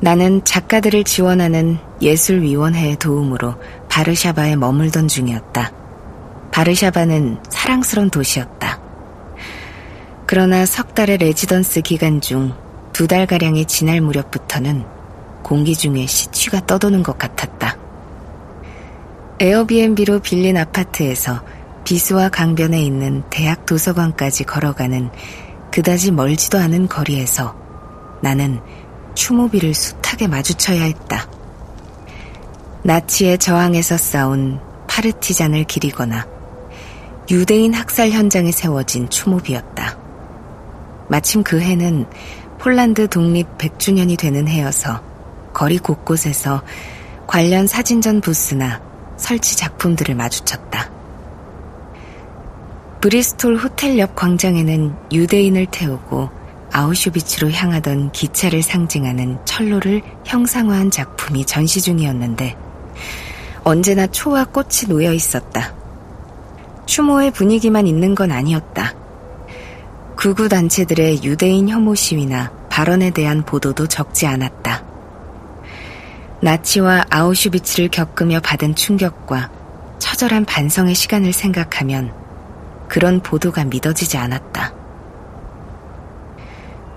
나는 작가들을 지원하는 예술위원회의 도움으로 바르샤바에 머물던 중이었다. 바르샤바는 사랑스런 도시였다. 그러나 석 달의 레지던스 기간 중 두 달가량이 지날 무렵부터는 공기 중에 시취가 떠도는 것 같았다. 에어비앤비로 빌린 아파트에서 비수와 강변에 있는 대학 도서관까지 걸어가는 그다지 멀지도 않은 거리에서 나는 추모비를 숱하게 마주쳐야 했다. 나치의 저항에서 싸운 파르티잔을 기리거나 유대인 학살 현장에 세워진 추모비였다. 마침 그 해는 폴란드 독립 100주년이 되는 해여서 거리 곳곳에서 관련 사진전 부스나 설치 작품들을 마주쳤다. 브리스톨 호텔 옆 광장에는 유대인을 태우고 아우슈비츠로 향하던 기차를 상징하는 철로를 형상화한 작품이 전시 중이었는데 언제나 초와 꽃이 놓여 있었다. 추모의 분위기만 있는 건 아니었다. 극우 단체들의 유대인 혐오 시위나 발언에 대한 보도도 적지 않았다. 나치와 아우슈비츠를 겪으며 받은 충격과 처절한 반성의 시간을 생각하면 그런 보도가 믿어지지 않았다.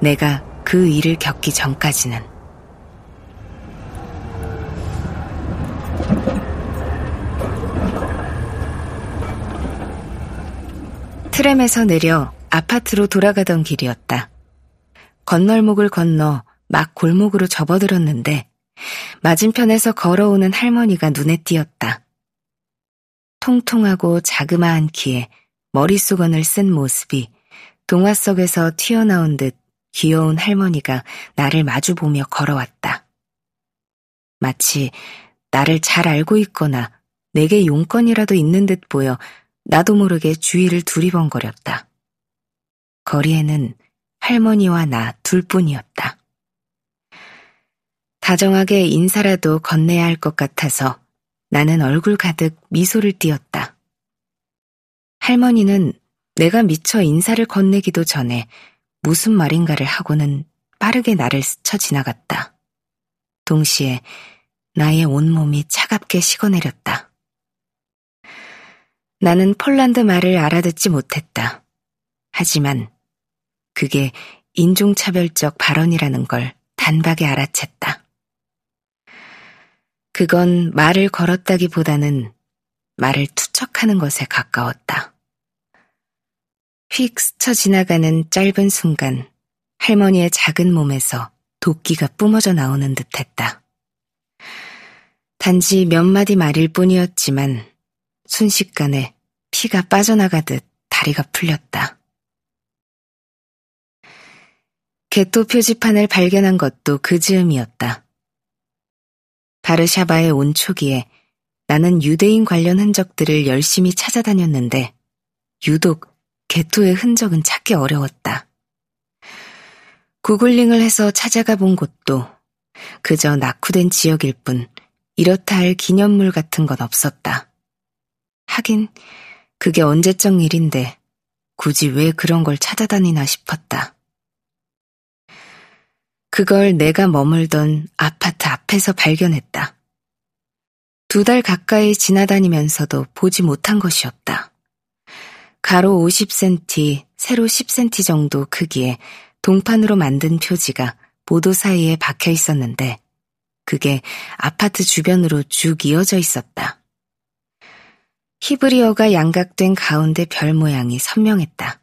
내가 그 일을 겪기 전까지는 트램에서 내려 아파트로 돌아가던 길이었다. 건널목을 건너 막 골목으로 접어들었는데 맞은편에서 걸어오는 할머니가 눈에 띄었다. 통통하고 자그마한 키에 머릿수건을 쓴 모습이 동화 속에서 튀어나온 듯 귀여운 할머니가 나를 마주보며 걸어왔다. 마치 나를 잘 알고 있거나 내게 용건이라도 있는 듯 보여 나도 모르게 주위를 두리번거렸다. 거리에는 할머니와 나 둘뿐이었다. 다정하게 인사라도 건네야 할 것 같아서 나는 얼굴 가득 미소를 띄었다. 할머니는 내가 미처 인사를 건네기도 전에 무슨 말인가를 하고는 빠르게 나를 스쳐 지나갔다. 동시에 나의 온몸이 차갑게 식어내렸다. 나는 폴란드 말을 알아듣지 못했다. 하지만 그게 인종차별적 발언이라는 걸 단박에 알아챘다. 그건 말을 걸었다기보다는 말을 투척하는 것에 가까웠다. 휙 스쳐 지나가는 짧은 순간 할머니의 작은 몸에서 도끼가 뿜어져 나오는 듯 했다. 단지 몇 마디 말일 뿐이었지만 순식간에 피가 빠져나가듯 다리가 풀렸다. 개토 표지판을 발견한 것도 그 즈음이었다. 바르샤바에 온 초기에 나는 유대인 관련 흔적들을 열심히 찾아다녔는데 유독 개토의 흔적은 찾기 어려웠다. 구글링을 해서 찾아가 본 곳도 그저 낙후된 지역일 뿐 이렇다 할 기념물 같은 건 없었다. 하긴 그게 언제적 일인데 굳이 왜 그런 걸 찾아다니나 싶었다. 그걸 내가 머물던 아파트 앞에서 발견했다. 두 달 가까이 지나다니면서도 보지 못한 것이었다. 가로 50cm, 세로 10cm 정도 크기의 동판으로 만든 표지가 보도 사이에 박혀 있었는데 그게 아파트 주변으로 쭉 이어져 있었다. 히브리어가 양각된 가운데 별 모양이 선명했다.